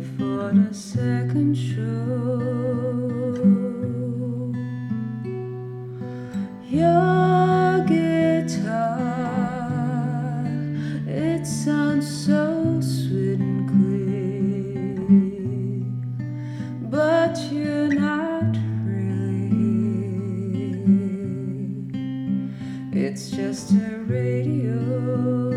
for the second show. Your guitar, it sounds so sweet and clean, but you're not really. It's just a radio.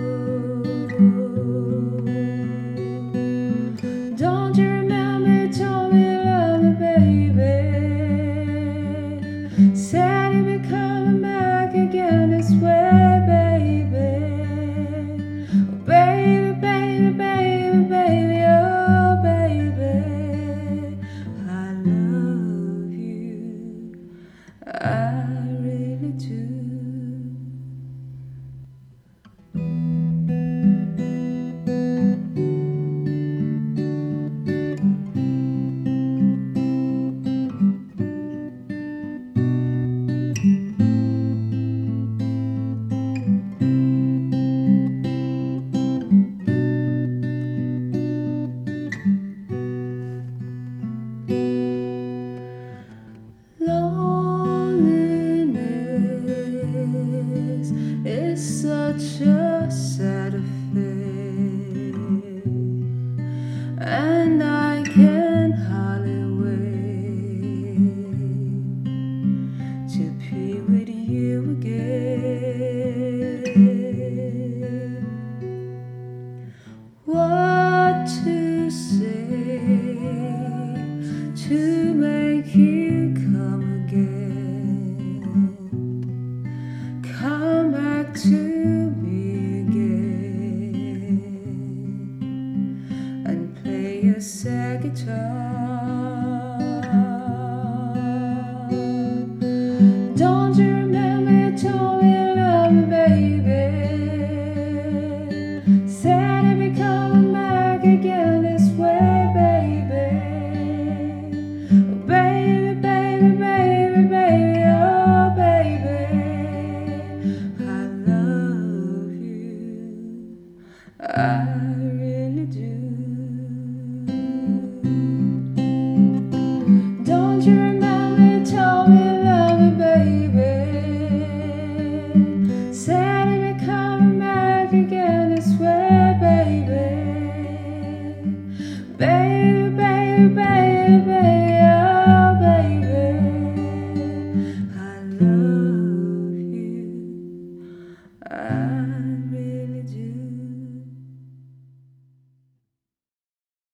Such a sad affair, and I can hardly wait to be with you again. What to sad guitar. Don't you remember you told me you love me, baby? Said you'd be coming back again this way, baby. Oh, baby, baby, baby, baby, oh, baby. I love you. I Do you remember? Me, me, baby. Said would back again, I swear, baby. Baby, baby, baby, oh, baby. I love you.